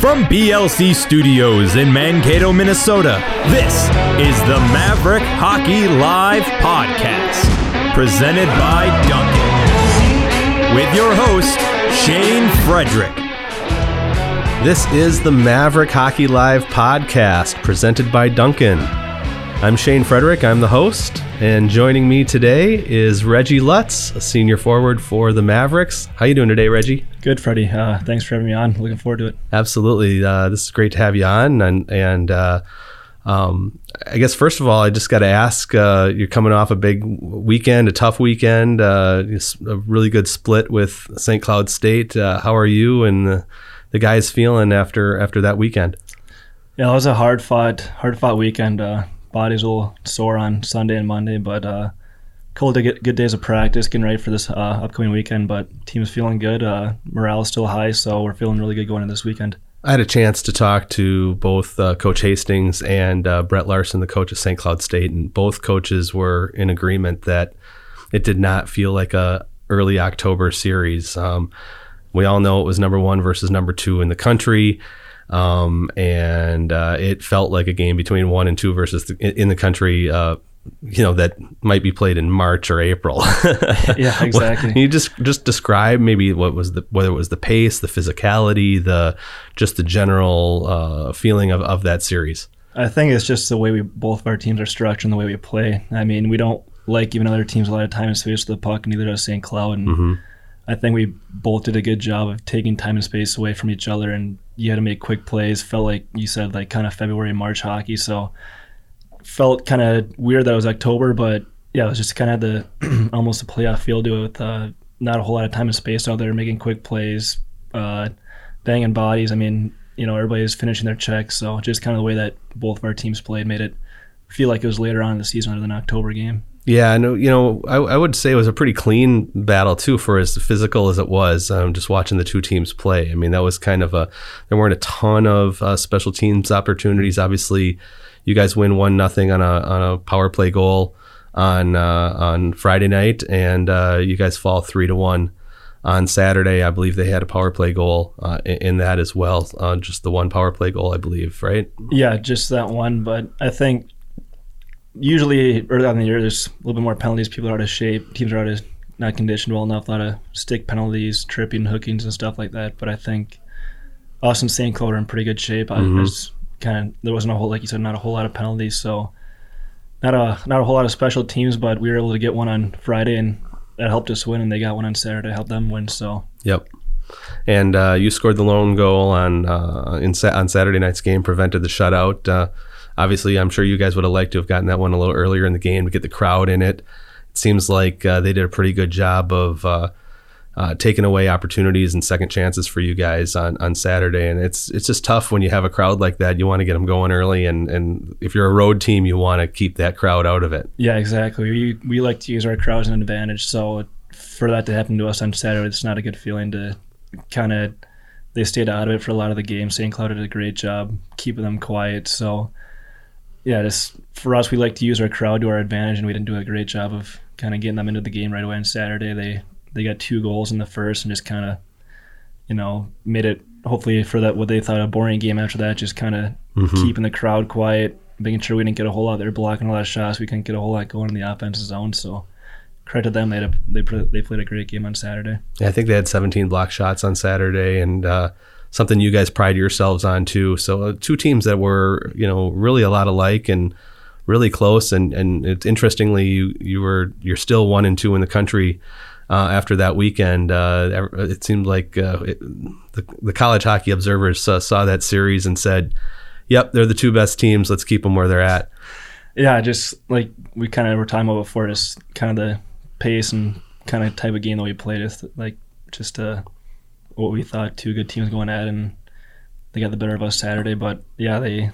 From BLC Studios in Mankato, Minnesota, this is the Maverick Hockey Live Podcast, presented by Duncan. With your host, Shane Frederick. This is the Maverick Hockey Live Podcast, presented by Duncan. I'm Shane Frederick, I'm the host, and joining me today is Reggie Lutz, a senior forward for the Mavericks. How you doing today, Reggie? Good, Freddie. Uh, thanks for having me on. Looking forward to it. Absolutely. Uh, this is great to have you on. And, and uh, um, I guess, first of all, I just got to ask uh, you're coming off a big weekend, a tough weekend, uh, a really good split with St. Cloud State. Uh, how are you and the, the, guys feeling after after that weekend? Yeah, it was a hard fought, hard fought weekend. body's a little sore on Sunday and Monday, but couple of good, good days of practice, getting ready for this uh, upcoming weekend. But team's feeling good. Uh, morale is still high, so we're feeling really good going into this weekend. I had a chance to talk to both uh, Coach Hastings and uh, Brett Larson, the coach of St. Cloud State, and both coaches were in agreement that it did not feel like a early October series. Um, we all know it was number one versus number two in the country. Um, and uh, it felt like a game between one and two versus the, in the country uh, you know that might be played in March or April. yeah, exactly. Can you just just describe maybe what was the whether it was the pace, the physicality, the just the general uh, feeling of, of that series? I think it's just the way we both of our teams are structured and the way we play. I mean, we don't like giving other teams a lot of time and space to the puck, neither does St. Cloud. And mm-hmm. I think we both did a good job of taking time and space away from each other, and you had to make quick plays. Felt like you said, like kind of February, March hockey. So felt kind of weird that it was October, but yeah, it was just kind of the almost a playoff feel to it with uh, not a whole lot of time and space out there making quick plays, uh, banging bodies. I mean, you know, everybody's finishing their checks, so just kind of the way that both of our teams played made it feel like it was later on in the season rather than an October game. Yeah, and you know, I, I, would say it was a pretty clean battle too, for as physical as it was. Um, just watching the two teams play, I mean, that was kind of a. There weren't a ton of uh, special teams opportunities. Obviously, you guys win one nothing on a on a power play goal on uh, on Friday night, and uh, you guys fall three to one on Saturday. I believe they had a power play goal uh, in, that as well. Uh, just the one power play goal, I believe, right? Yeah, just that one. But I think usually early on in the year, there's a little bit more penalties. People are out of shape. Teams are out of not conditioned well enough. A lot of stick penalties, tripping, hookings, and stuff like that. But I think Austin St. Clair are in pretty good shape. Mm-hmm. I was kind of there wasn't a whole like you said not a whole lot of penalties so not a not a whole lot of special teams but we were able to get one on Friday and that helped us win and they got one on Saturday to help them win so. Yep. And uh, you scored the lone goal on uh, in sa- on Saturday night's game prevented the shutout. Uh, obviously I'm sure you guys would have liked to have gotten that one a little earlier in the game to get the crowd in it. It seems like uh, they did a pretty good job of uh, taking away opportunities and second chances for you guys on, on Saturday. And it's it's just tough when you have a crowd like that. You want to get them going early, and, and if you're a road team, you want to keep that crowd out of it. Yeah, exactly. We we like to use our crowd as an advantage. So for that to happen to us on Saturday, it's not a good feeling to kind of. They stayed out of it for a lot of the game. St. Cloud did a great job keeping them quiet. So yeah, just for us, we like to use our crowd to our advantage, and we didn't do a great job of kind of getting them into the game right away on Saturday. They they got two goals in the first and just kind of, you know, made it hopefully for that what they thought a boring game after that, just kind of mm-hmm. keeping the crowd quiet, making sure we didn't get a whole lot. They're blocking a lot of shots. We couldn't get a whole lot going in the offensive zone. So credit to them. They had a, they they played a great game on Saturday. Yeah, I think they had 17 block shots on Saturday, and uh, something you guys pride yourselves on too. So uh, two teams that were you know really a lot alike and really close. And and it's interestingly you you were you're still one and two in the country uh, after that weekend. Uh, it seemed like uh, it, the, the, college hockey observers saw that series and said, "Yep, they're the two best teams. Let's keep them where they're at." Yeah, just like we kind of were talking about before, just kind of the pace and kind of type of game that we played. Is like just uh, what we thought two good teams going at, and they got the better of us Saturday. But yeah, they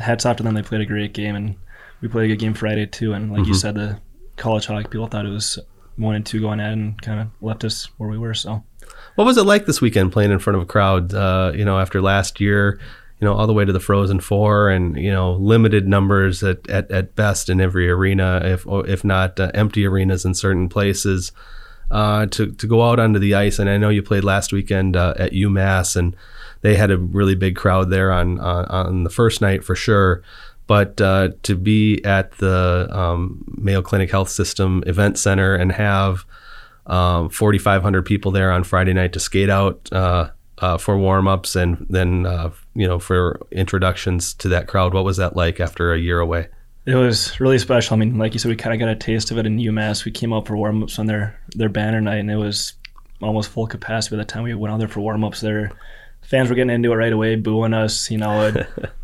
hats off to them. They played a great game, and we played a good game Friday too. And like mm-hmm. you said, the college hockey people thought it was and two going at and kind of left us where we were. So, what was it like this weekend playing in front of a crowd? Uh, you know, after last year, you know, all the way to the Frozen Four, and you know, limited numbers at, at, at best in every arena, if if not uh, empty arenas in certain places. uh, to to go out onto the ice. And I know you played last weekend uh, at UMass, and they had a really big crowd there on on, on the first night for sure. But uh, to be at the um, Mayo Clinic Health System Event Center and have um, 4,500 people there on Friday night to skate out uh, uh, for warm ups and then uh, you know for introductions to that crowd. What was that like after a year away? It was really special. I mean, like you said, we kind of got a taste of it in UMass. We came out for warm ups on their their banner night, and it was almost full capacity by the time we went out there for warm ups. Their fans were getting into it right away, booing us, you know,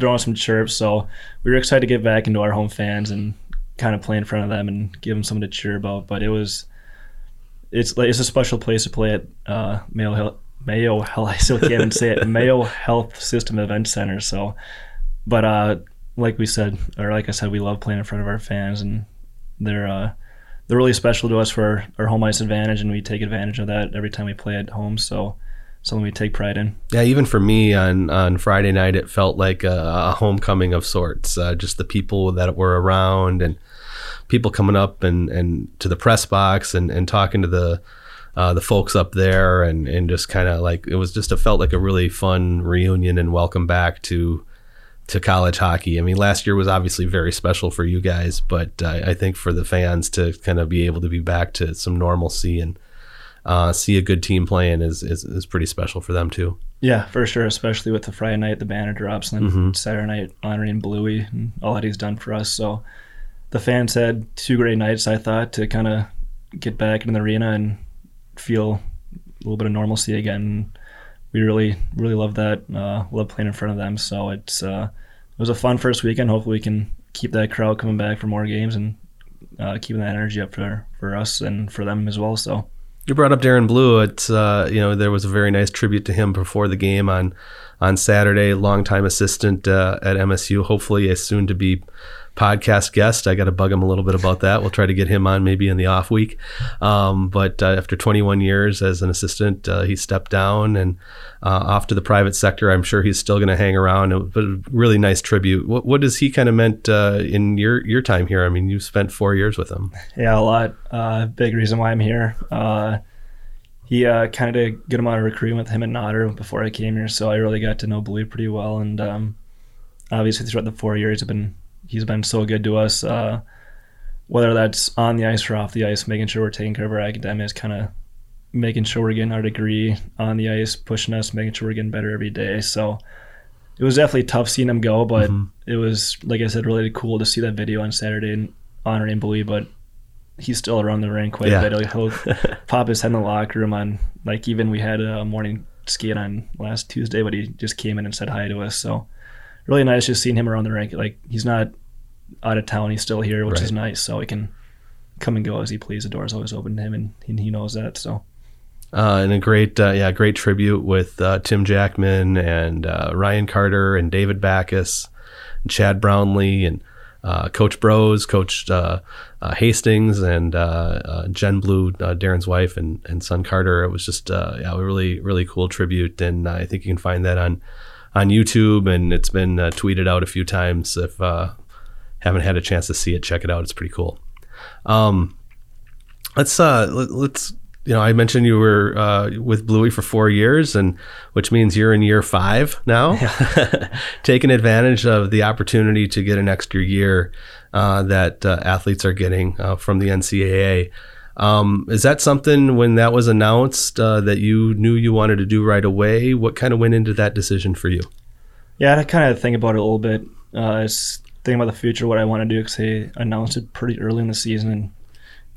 throwing some chirps. So we were excited to get back into our home fans and kind of play in front of them and give them something to cheer about. But it was it's like it's a special place to play at uh, Mayo Hill. Mayo I still can't even say it. Mayo Health System Event Center. So, but uh, like we said, or like I said, we love playing in front of our fans, and they're uh, they're really special to us for our, our home ice advantage, and we take advantage of that every time we play at home. So, something we take pride in. Yeah, even for me on on Friday night, it felt like a, a homecoming of sorts. Uh, just the people that were around and people coming up and and to the press box and and talking to the uh, the folks up there and and just kind of like it was just it felt like a really fun reunion and welcome back to to college hockey. I mean, last year was obviously very special for you guys, but uh, I think for the fans to kind of be able to be back to some normalcy and uh, see a good team playing is, is is pretty special for them too. Yeah, for sure, especially with the Friday night the banner drops and then mm-hmm. Saturday night honoring Bluey and all that he's done for us. So the fans had two great nights. I thought to kind of get back in the arena and feel a little bit of normalcy again. We really, really love that. Uh, love playing in front of them. So it's uh, it was a fun first weekend. Hopefully, we can keep that crowd coming back for more games and uh, keeping that energy up for for us and for them as well. So. You brought up Darren Blue. It's uh, you know there was a very nice tribute to him before the game on on Saturday. Longtime assistant uh, at MSU. Hopefully, a soon to be podcast guest. I got to bug him a little bit about that. We'll try to get him on maybe in the off week. Um, but uh, after 21 years as an assistant, uh, he stepped down and uh, off to the private sector. I'm sure he's still going to hang around. But a really nice tribute. What, what does he kind of meant uh, in your your time here? I mean, you spent four years with him. Yeah, a lot. Uh, big reason why I'm here uh, he kind of good amount of recruiting with him and Nodder before I came here, so I really got to know Blue pretty well. And um, obviously, throughout the four years, I've been he's been so good to us. Uh, whether that's on the ice or off the ice, making sure we're taking care of our academics, kind of making sure we're getting our degree on the ice, pushing us, making sure we're getting better every day. So it was definitely tough seeing him go, but mm-hmm. it was, like I said, really cool to see that video on Saturday and honoring Bluey, but he's still around the rink quite yeah. a bit. He'll pop his head in the locker room on, like, even we had a morning skate on last Tuesday, but he just came in and said hi to us. So really nice just seeing him around the rink. Like, he's not out of town. He's still here, which right. is nice. So he can come and go as he please. The door's always open to him, and he, he knows that. So. Uh, and a great, uh, yeah, great tribute with uh, Tim Jackman and uh, Ryan Carter and David Backes, and Chad Brownlee and uh, Coach Bros, Coach uh, Hastings, and Jen Blue, Darren's wife, and, and son Carter. It was just yeah, a really, really cool tribute, and I think you can find that on on YouTube, and it's been tweeted out a few times. If haven't had a chance to see it, check it out. It's pretty cool. Um, let's uh, let, us you know I mentioned you were uh, with Bluey for four years, and which means you're in year five now, yeah. taking advantage of the opportunity to get an extra year uh, that uh, athletes are getting uh, from the NCAA. Um, is that something when that was announced uh, that you knew you wanted to do right away? What kind of went into that decision for you? Yeah, I kind of think about it a little bit. Uh, it's thinking about the future, what I want to do, because they announced it pretty early in the season. And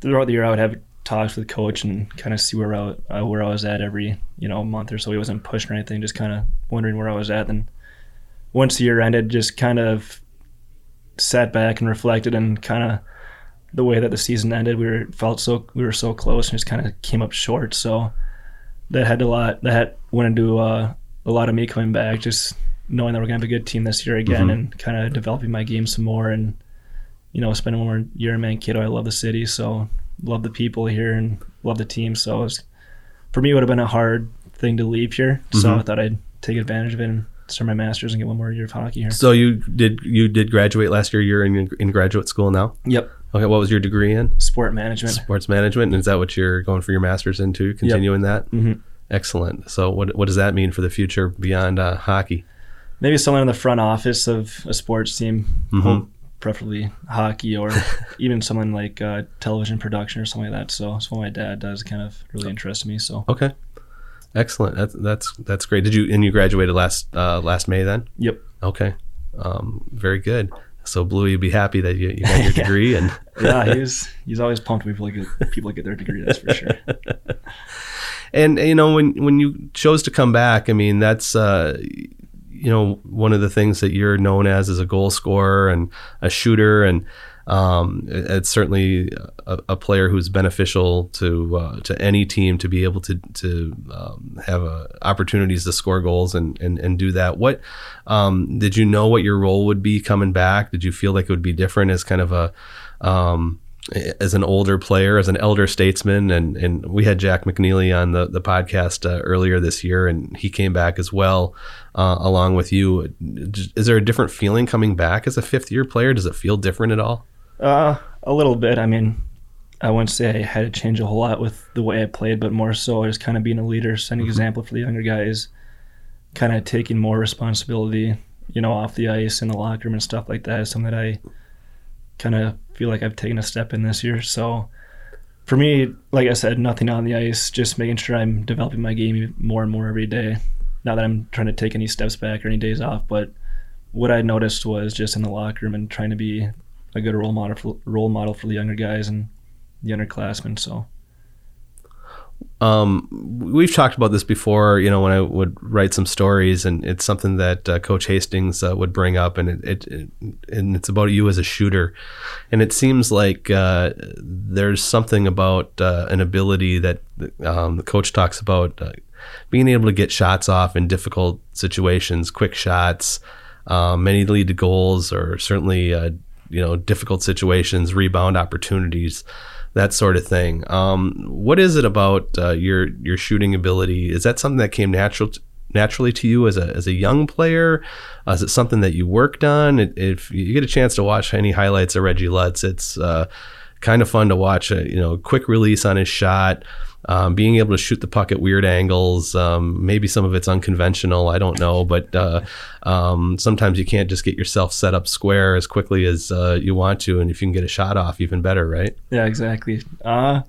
throughout the year, I would have talks with the coach and kind of see where I, uh, where I was at every you know month or so. He wasn't pushing or anything, just kind of wondering where I was at. And once the year ended, just kind of sat back and reflected and kind of the way that the season ended. We were felt so we were so close and just kind of came up short. So that had a lot that went into uh, a lot of me coming back. Just knowing that we're gonna have a good team this year again, mm-hmm. and kind of developing my game some more, and you know, spending one more year in Mankato. I love the city, so love the people here and love the team. So it was, for me, it would have been a hard thing to leave here. So mm-hmm. I thought I'd take advantage of it and start my master's and get one more year of hockey here. So you did you did graduate last year. You're in in graduate school now. Yep, Okay, what was your degree in? sport management. Sports management. And is that what you're going for your master's into? Continuing that. Mhm. Excellent. So what what does that mean for the future beyond uh, hockey? Maybe someone in the front office of a sports team, Mhm. preferably hockey or even someone like uh, television production or something like that. So it's what my dad does. Kind of really interests me. So Okay. Excellent. That's that's that's great. Did you and you graduated last uh, last May then? yep, Okay. Um, very good. So Bluey, you'd be happy that you, you got your degree and yeah, he's he's always pumped when people get people get their degree. That's for sure. and you know when when you chose to come back, I mean that's uh, you know one of the things that you're known as is a goal scorer and a shooter and um, it's certainly a, a player who's beneficial to uh, to any team to be able to to um, have uh, opportunities to score goals and, and, and do that. What um, did you know what your role would be coming back? Did you feel like it would be different as kind of a um, as an older player, as an elder statesman, and and we had Jack McNeely on the the podcast uh, earlier this year, and he came back as well, uh, along with you. Is there a different feeling coming back as a fifth year player? Does it feel different at all? Uh, a little bit. I mean, I wouldn't say I had to change a whole lot with the way I played, but more so just kind of being a leader, setting example for the younger guys, kind of taking more responsibility, you know, off the ice in the locker room and stuff like that is something that I kind of feel like I've taken a step in this year. So for me, like I said, nothing on the ice, just making sure I'm developing my game more and more every day. Not that I'm trying to take any steps back or any days off, but what I noticed was just in the locker room and trying to be a good role model for, role model for the younger guys and the underclassmen. So Um, we've talked about this before, you know, when I would write some stories, and it's something that uh, Coach Hastings uh, would bring up, and it, it, it and it's about you as a shooter, and it seems like uh, there's something about uh, an ability that um, the coach talks about uh, being able to get shots off in difficult situations, quick shots, um, many lead to goals, or certainly uh, you know difficult situations, rebound opportunities that sort of thing. Um, what is it about uh, your your shooting ability? Is that something that came natural naturally to you as a as a young player? Uh, is it something that you worked on? It, if you get a chance to watch any highlights of Reggie Lutz, it's uh, kind of fun to watch. A, you know, quick release on his shot. Um, being able to shoot the puck at weird angles, um, maybe some of it's unconventional. I don't know, but uh, um, sometimes you can't just get yourself set up square as quickly as uh, you want to, and if you can get a shot off, even better, right? yeah, exactly. Uh,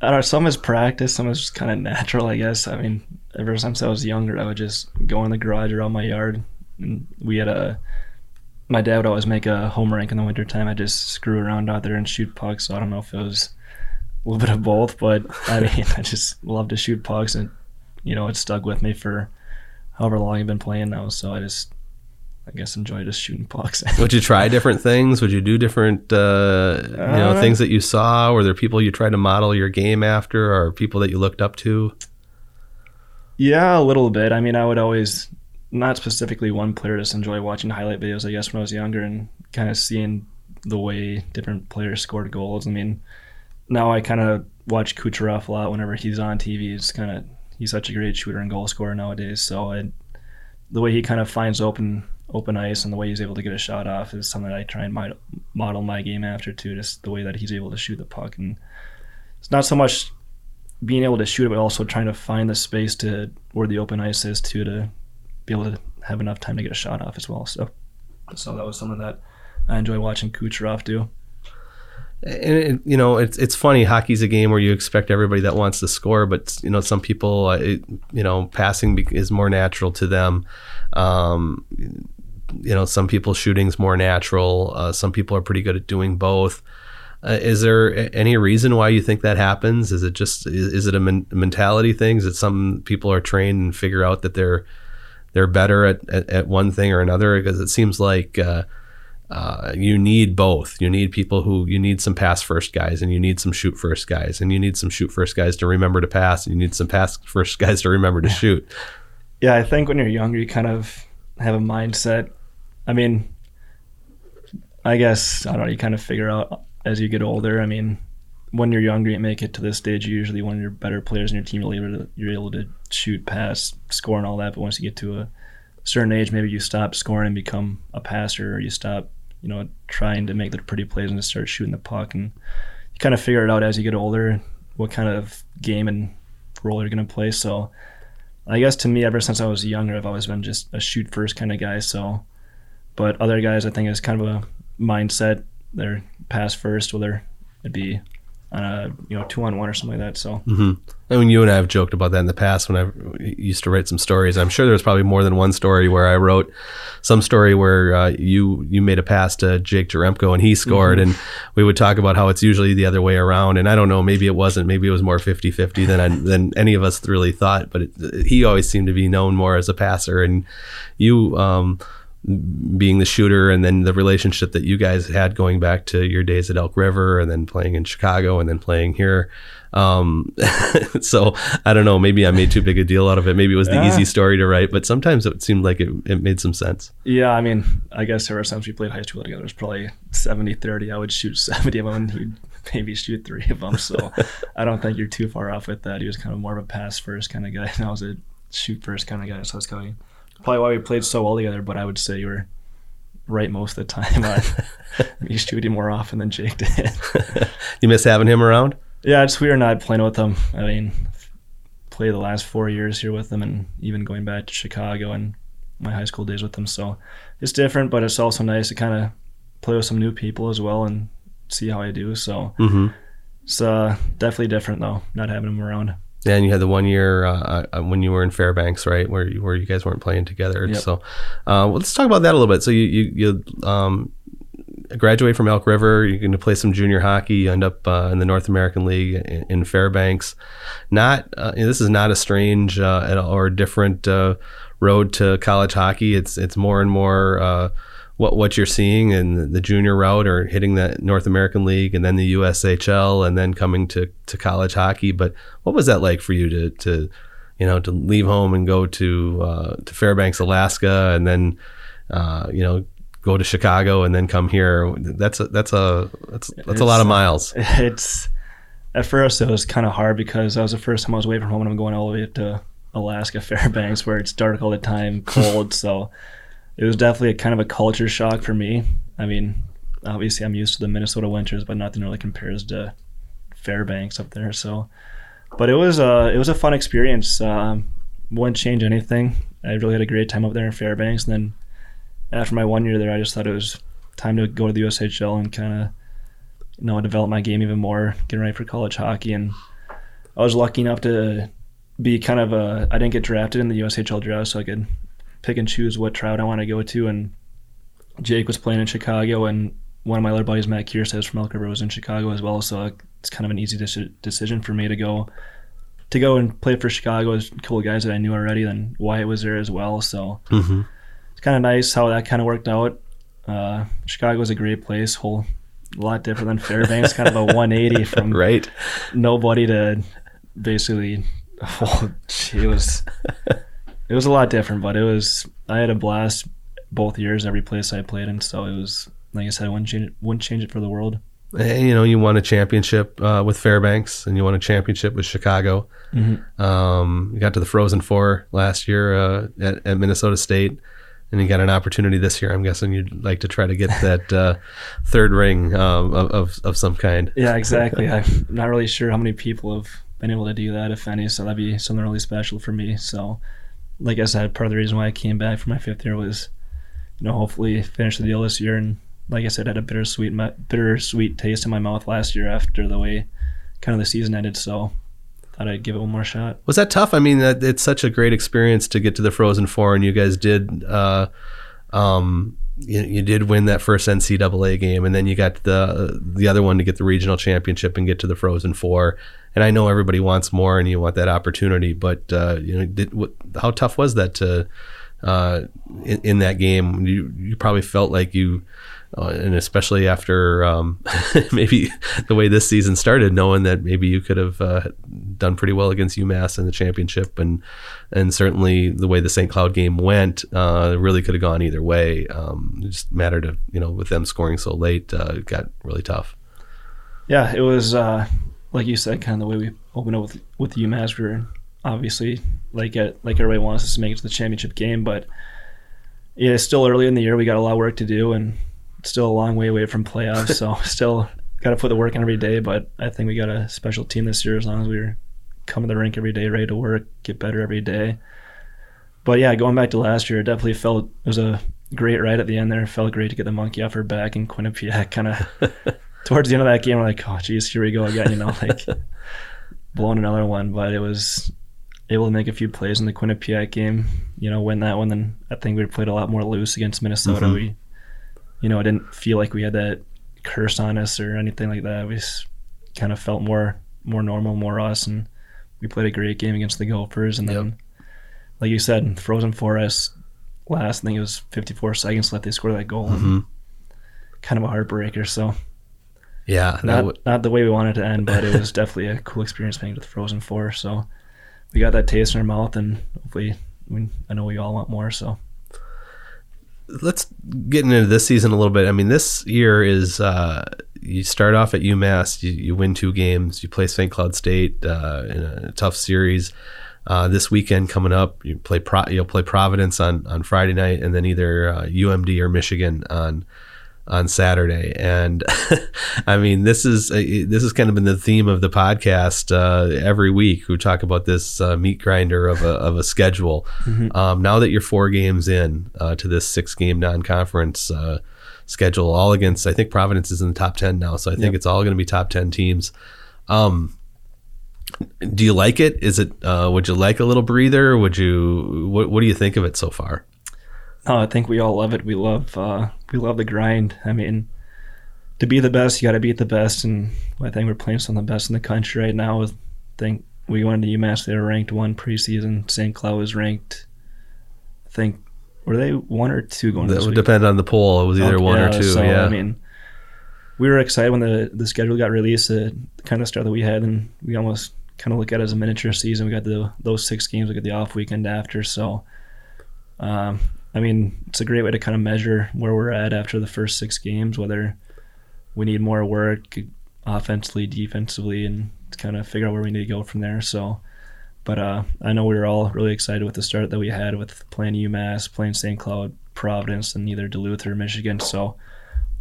I don't know. Some is practice, some is just kind of natural, I guess. I mean, ever since I was younger, I would just go in the garage around my yard, and we had a. My dad would always make a home rink in the wintertime. I just screw around out there and shoot pucks. So I don't know if it was a little bit of both, but I mean, I just love to shoot pucks, and you know, it stuck with me for however long I've been playing now. So I just, I guess, enjoy just shooting pucks. Would you try different things? Would you do different, uh, you know, Uh, things that you saw? Were there people you tried to model your game after, or people that you looked up to? Yeah, a little bit. I mean, I would always, not specifically one player, just enjoy watching highlight videos, I guess, when I was younger and kind of seeing the way different players scored goals. I mean, now I kind of watch Kucherov a lot whenever he's on TV. It's kind of, he's such a great shooter and goal scorer nowadays. So I, the way he kind of finds open open ice and the way he's able to get a shot off is something that I try and mod- model my game after too. Just the way that he's able to shoot the puck, and it's not so much being able to shoot it, but also trying to find the space to where the open ice is too to be able to have enough time to get a shot off as well. So, so that was something that I enjoy watching Kucherov do. And it, you know, it's it's funny. Hockey's a game where you expect everybody that wants to score, but you know, some people, uh, it, you know, passing is more natural to them. Um, you know, some people shooting's more natural. Uh, some people are pretty good at doing both. Uh, is there any reason why you think that happens? Is it just is, is it a men- mentality thing? Is it some people are trained and figure out that they're they're better at, at, at one thing or another? Because it seems like uh, you need both. You need people who you need some pass first guys, and you need some shoot first guys, and you need some shoot first guys to remember to pass, and you need some pass first guys to remember to shoot. Yeah, I think when you're younger, you kind of have a mindset. I mean, I guess I don't know. You kind of figure out as you get older. I mean, when you're younger, you make it to this stage. Usually, one of your better players in your team, you're able to, you're able to shoot, pass, score, and all that. But once you get to a certain age, maybe you stop scoring and become a passer, or you stop, you know, trying to make the pretty plays and just start shooting the puck. And you kind of figure it out as you get older what kind of game and role you're going to play. So I guess to me, ever since I was younger, I've always been just a shoot first kind of guy. So, but other guys, I think, is kind of a mindset. They're pass first, whether it be on a you know two on one or something like that. So, mm-hmm. I mean, you and I have joked about that in the past when I used to write some stories. I'm sure there was probably more than one story where I wrote some story where uh, you you made a pass to Jake Jaremko and he scored, mm-hmm. and we would talk about how it's usually the other way around. And I don't know, maybe it wasn't, maybe it was more 50-50 than I, than any of us really thought. But it, he always seemed to be known more as a passer, and you. Um, being the shooter and then the relationship that you guys had going back to your days at Elk River and then playing in Chicago and then playing here. Um, so I don't know, maybe I made too big a deal out of it. Maybe it was the yeah. easy story to write, but sometimes it seemed like it, it made some sense. Yeah. I mean, I guess ever times we played high school together, it was probably 70, 30. I would shoot 70 of them and he'd maybe shoot three of them. So I don't think you're too far off with that. He was kind of more of a pass first kind of guy. And I was a shoot first kind of guy. So I was kind of probably why we played so well together. But I would say you were right most of the time on me shooting more often than Jake did. you miss having him around? Yeah, it's weird not playing with him. I mean, play the last four years here with him, and even going back to Chicago and my high school days with him. So it's different, but it's also nice to kind of play with some new people as well and see how I do. So mm-hmm. it's uh, definitely different though, not having him around. Yeah, and you had the one year uh, uh, when you were in Fairbanks, right, where you, where you guys weren't playing together. Yep. So, uh, well, let's talk about that a little bit. So you you, you um, graduate from Elk River. You're going to play some junior hockey. You end up uh, in the North American League in, in Fairbanks. Not uh, this is not a strange uh, or different road to college hockey. It's it's more and more what what you're seeing in the junior route or hitting the North American League and then the USHL and then coming to, to college hockey. But what was that like for you to to you know to leave home and go to uh, to Fairbanks, Alaska, and then uh, you know go to Chicago and then come here? That's a that's a that's that's it's, a lot of miles. It's at first it was kind of hard because that was the first time I was away from home and I'm going all the way to Alaska Fairbanks where it's dark all the time, cold. so it was definitely a kind of a culture shock for me. I mean, obviously I'm used to the Minnesota winters, but nothing really compares to Fairbanks up there. So, but it was a it was a fun experience. Um, wouldn't change anything. I really had a great time up there in Fairbanks. And then after my one year there, I just thought it was time to go to the USHL and kind of you know develop my game even more, getting ready for college hockey. And I was lucky enough to be kind of a I didn't get drafted in the USHL draft, so I could pick and choose what trout I want to go to. And Jake was playing in Chicago, and one of my other buddies, Matt Kierstead from Elk River, was in Chicago as well. So it's kind of an easy de- decision for me to go to go and play for Chicago with a couple of guys that I knew already. Then Wyatt was there as well, so mm-hmm. it's kind of nice how that kind of worked out. Uh, Chicago is a great place, whole a lot different than Fairbanks, kind of a 180 from right nobody to basically. Oh, it was it was a lot different, but it was I had a blast both years, every place I played in. So it was like I said, I wouldn't change it, wouldn't change it for the world. And, you know, you won a championship uh, with Fairbanks, and you won a championship with Chicago. Mm-hmm. Um, you got to the Frozen Four last year uh, at, at, Minnesota State, and you got an opportunity this year. I'm guessing you'd like to try to get that uh, third ring um, of, of, of some kind. Yeah, exactly. I'm not really sure how many people have been able to do that, if any. So that'd be something really special for me. So like I said, part of the reason why I came back for my fifth year was, you know, hopefully finish the deal this year. And like I said, I had a bittersweet, bittersweet taste in my mouth last year after the way kind of the season ended. So thought I'd give it one more shot. Was that tough? I mean, it's such a great experience to get to the Frozen Four, and you guys did. Uh, um, you, you, did win that first NCAA game, and then you got the the other one to get the regional championship and get to the Frozen Four and I know everybody wants more and you want that opportunity, but uh, you know, did, what, how tough was that to uh, in, in, that game? You you probably felt like you, uh, and especially after um, maybe the way this season started, knowing that maybe you could have uh, done pretty well against UMass in the championship, and and certainly the way the St. Cloud game went, uh, really could have gone either way. Um, it just mattered of you know with them scoring so late, uh, it got really tough. Yeah, it was like you said, kind of the way we opened up with with UMass, we're obviously like it, like everybody wants us to make it to the championship game, but yeah, it's still early in the year. We got a lot of work to do, and still a long way away from playoffs. so still got to put the work in every day. But I think we got a special team this year. As long as we're coming to the rink every day, ready to work, get better every day. But yeah, going back to last year, it definitely felt it was a great ride at the end there. It felt great to get the monkey off her back and Quinnipiac kind of towards the end of that game. We're like, oh, geez, here we go again. You know, like blowing another one. But it was able to make a few plays in the Quinnipiac game. You know, win that one. Then I think we played a lot more loose against Minnesota. Mm-hmm. We, you know, I didn't feel like we had that curse on us or anything like that. We just kind of felt more more normal, more us, and we played a great game against the Gophers. And then, yep. like you said, Frozen Forest last. I think it was 54 seconds left. They scored that goal. Mm-hmm. Kind of a heartbreaker. So yeah, not w- not the way we wanted to end, but it was definitely a cool experience playing with Frozen Four. So we got that taste in our mouth, and hopefully, we, I know we all want more. So let's get into this season a little bit. I mean, this year is uh, you start off at UMass, you, you, win two games, you play St. Cloud State uh, in a tough series. Uh, this weekend coming up, you play Pro- you'll play Providence on, on Friday night, and then either UMD uh, or Michigan on on Saturday. And I mean, this is a, this has kind of been the theme of the podcast uh, every week. We talk about this uh, meat grinder of a, of a schedule. Mm-hmm. Um, now that you're four games in uh, to this six game non conference uh, schedule, all against I think Providence is in the top ten now, so I think yep. it's all going to be top ten teams. Um, do you like it? Is it? Uh, would you like a little breather? Would you? What What do you think of it so far? Oh, I think we all love it. We love uh, we love the grind. I mean, to be the best, you got to beat the best, and I think we're playing some of the best in the country right now. I think we went to UMass; they were ranked one preseason. St. Cloud was ranked. I think were they one or two going? To That would depend on the poll. It was either okay, one or two. So, yeah, I mean, we were excited when the the schedule got released. The kind of start that we had, and we almost kind of look at it as a miniature season. We got the those six games. We got the off weekend after, so. Um, I mean, it's a great way to kind of measure where we're at after the first six games, whether we need more work offensively, defensively, and to kind of figure out where we need to go from there. So, but uh, I know we were all really excited with the start that we had with playing UMass, playing St. Cloud, Providence, and either Duluth or Michigan. So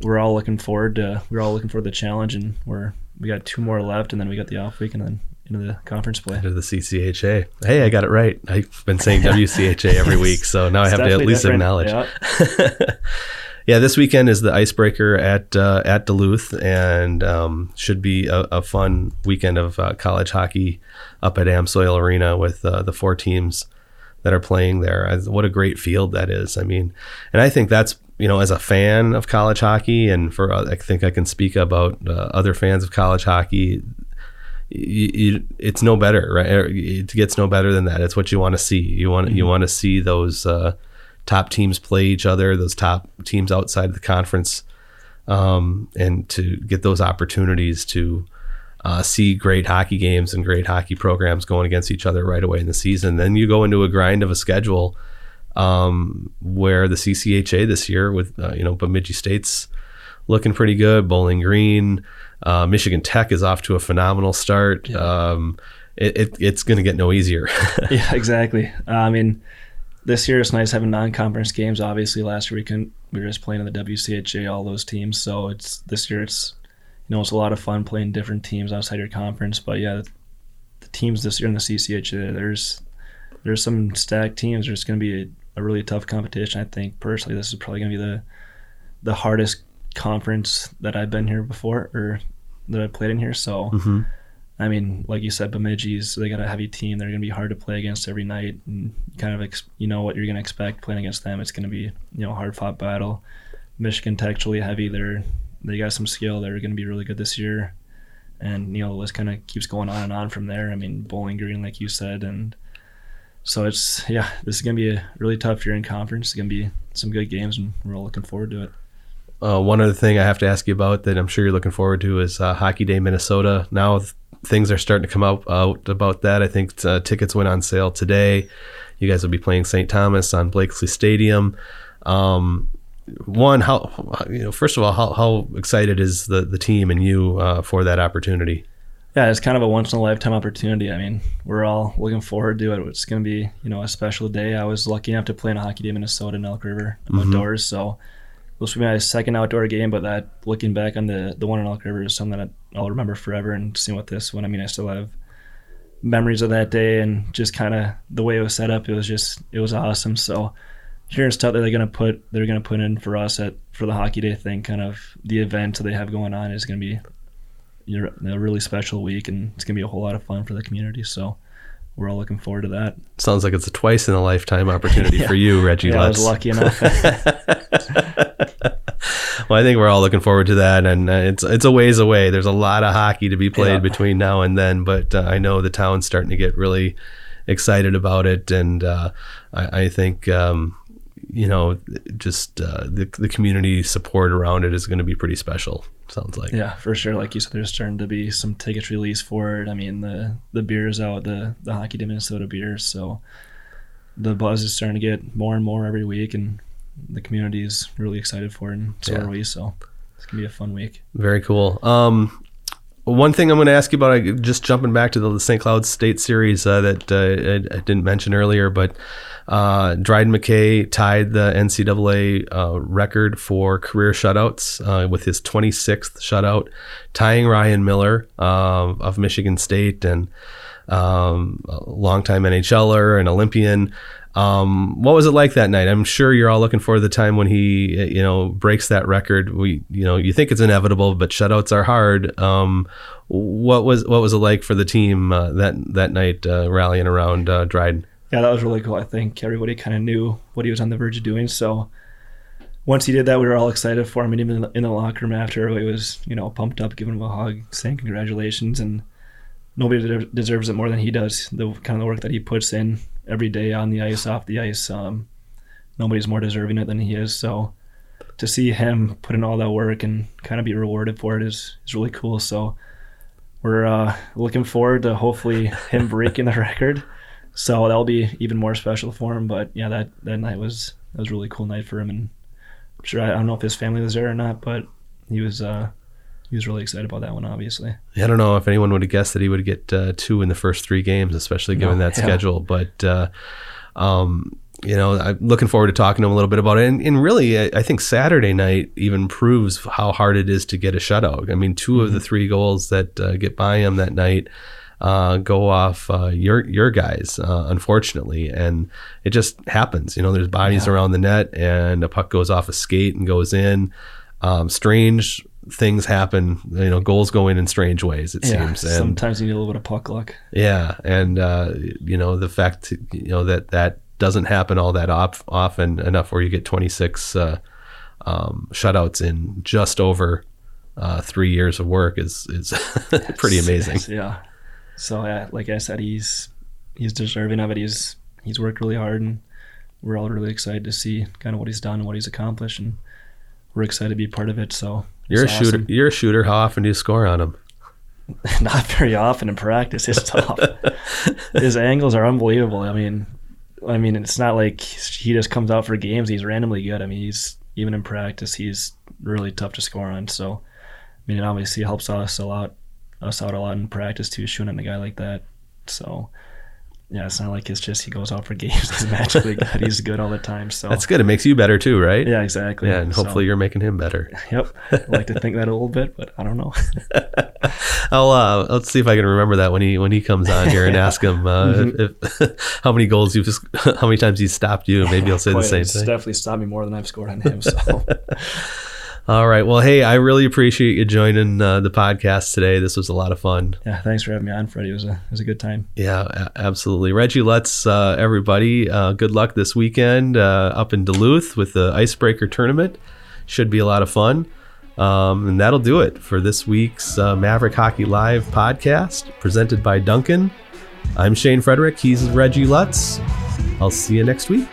we're all looking forward to we're all looking forward to the challenge, and we're we got two more left, and then we got the off week, and then into the conference play. Into the CCHA. Hey, I got it right. I've been saying WCHA every week, so now I have to at least different. acknowledge. Yeah. yeah, this weekend is the icebreaker at uh, at Duluth, and um, should be a, a, fun weekend of uh, college hockey up at Amsoil Arena with uh, the four teams that are playing there. What a great field that is! I mean, and I think that's you know, as a fan of college hockey, and for uh, I think I can speak about uh, other fans of college hockey you, you, it's no better, right? It gets no better than that. It's what you want to see. You want mm-hmm. you want to see those uh, top teams play each other, those top teams outside of the conference, um, and to get those opportunities to uh, see great hockey games and great hockey programs going against each other right away in the season. Then you go into a grind of a schedule um, where the CCHA this year with uh, you know Bemidji State's looking pretty good, Bowling Green. Uh, Michigan Tech is off to a phenomenal start. Yeah. Um, it, it, it's going to get no easier. yeah, exactly. I mean, this year it's nice having non-conference games. Obviously, last year we can we were just playing in the WCHA, all those teams. So it's this year it's you know it's a lot of fun playing different teams outside your conference. But yeah, the teams this year in the CCHA, there's there's some stacked teams. There's going to be a, a really tough competition. I think personally, this is probably going to be the the hardest conference that I've been here before or that I've played in here. So, mm-hmm. I mean, like you said, Bemidji's they got a heavy team. They're going to be hard to play against every night, and kind of ex- you know what you're going to expect playing against them. It's going to be you know a hard fought battle. Michigan Tech's really heavy. They're they got some skill. They're going to be really good this year, and you know the list kind of keeps going on and on from there. I mean, Bowling Green, like you said, and so it's yeah, this is going to be a really tough year in conference. It's going to be some good games, and we're all looking forward to it. Uh, one other thing I have to ask you about that I'm sure you're looking forward to is uh, Hockey Day Minnesota. Now things are starting to come out, out about that. I think uh, tickets went on sale today. You guys will be playing St. Thomas on Blakeslee Stadium. Um, one, how you know, first of all, how, how excited is the the team and you uh, for that opportunity? yeah, it's kind of a once in a lifetime opportunity. I mean, we're all looking forward to it. It's going to be, you know, a special day. I was lucky enough to play in a hockey game in Minnesota in Elk River outdoors, so this will be my second outdoor game. But that, looking back on the the one in Elk River, is something that I'll remember forever. And seeing what this one, I mean, I still have memories of that day and just kind of the way it was set up. It was just it was awesome. So hearing stuff that they're gonna put they're gonna put in for us at for the hockey day thing, kind of the event that they have going on is gonna be a really special week, and it's gonna be a whole lot of fun for the community. So we're all looking forward to that. Sounds like it's a twice in a lifetime opportunity Yeah. for you, Reggie Yeah, I was lucky enough. well, I think we're all looking forward to that, and uh, it's it's a ways away. There's a lot of hockey to be played Yeah. between now and then, but uh, I know the town's starting to get really excited about it, and uh, I, I think um, you know just uh, the the community support around it is going to be pretty special. Sounds like yeah, for sure. Like you said, there's starting to be some tickets released for it. I mean, the the beers out, the the Hockey Day Minnesota beers. So the buzz is starting to get more and more every week, and the community is really excited for it, and so Yeah. are we. So it's gonna be a fun week. Very cool. Um, one thing I'm going to ask you about, I, just jumping back to the St. Cloud State Series uh, that uh, I, I didn't mention earlier, but uh, Dryden McKay tied the NCAA uh, record for career shutouts uh, with his 26th shutout, tying Ryan Miller uh, of Michigan State and um, a longtime NHLer and Olympian. Um, what was it like that night? I'm sure you're all looking to the time when he, uh, you know, breaks that record. We, you know, you think it's inevitable, but shutouts are hard. Um, what was what was it like for the team uh, that that night uh, rallying around uh, Dryden? Yeah, that was really cool. I think everybody kind of knew what he was on the verge of doing. So once he did that, we were all excited for him. And even in the, locker room after, everybody was, you know, pumped up, giving him a hug, saying congratulations. And nobody de- deserves it more than he does. The kind of the work that he puts in every day on the ice, off the ice. Um, nobody's more deserving it than he is. So to see him put in all that work and kind of be rewarded for it is, is really cool. So we're uh, looking forward to hopefully him breaking the record. So that'll be even more special for him. But yeah, that, that night was that was a really cool night for him, and I'm sure I, I don't know if his family was there or not, but he was uh, he was really excited about that one. Obviously, I don't know if anyone would have guessed that he would get uh, two in the first three games, especially given No, that yeah. schedule. But uh, um, you know, I'm looking forward to talking to him a little bit about it. And, and really, I, I think Saturday night even proves how hard it is to get a shutout. I mean, 2 of the three goals that uh, get by him that night uh, go off uh, your your guys, uh, unfortunately, and it just happens. You know, there's bodies around the net, and a puck goes off a skate and goes in. Um, strange things happen. You know, goals go in in strange ways. It yeah. seems, and Sometimes you need a little bit of puck luck. yeah, and uh, you know the fact you know that that doesn't happen all that op- often enough where you get 26 uh, um, shutouts in just over uh, three years of work is is pretty amazing. Yeah. So yeah, like I said, he's he's deserving of it. He's he's worked really hard, and we're all really excited to see kind of what he's done and what he's accomplished, and we're excited to be part of it. So You're a it's shooter. awesome. You're a shooter. How often do you score on them? Not very often in practice. It's tough. His angles are unbelievable. I mean, I mean, it's not like he just comes out for games. He's randomly good. I mean, he's even in practice, he's really tough to score on. So, I mean, it obviously helps us a lot, us out a lot in practice too, shooting at a guy like that. So, yeah, it's not like it's just he goes out for games. He's magically good. He's good all the time. So That's good. It makes you better too, right? yeah, exactly. Yeah, and So, hopefully you're making him better. yep. I like to think that a little bit, but I don't know. I'll uh, let's see if I can remember that when he when he comes on here and ask him uh, if, if, how many goals you've how many times he's stopped you. Maybe he'll say the same thing. definitely stopped me more than I've scored on him. So. All right. Well, hey, I really appreciate you joining uh, the podcast today. This was a lot of fun. Yeah, thanks for having me on, Freddie. It was a it was a good time. Yeah, absolutely. Reggie, let's uh, everybody uh, good luck this weekend uh, up in Duluth with the Icebreaker tournament. Should be a lot of fun. Um, and that'll do it for this week's uh, Maverick Hockey Live podcast presented by Duncan. I'm Shane Frederick. He's Reggie Lutz. I'll see you next week.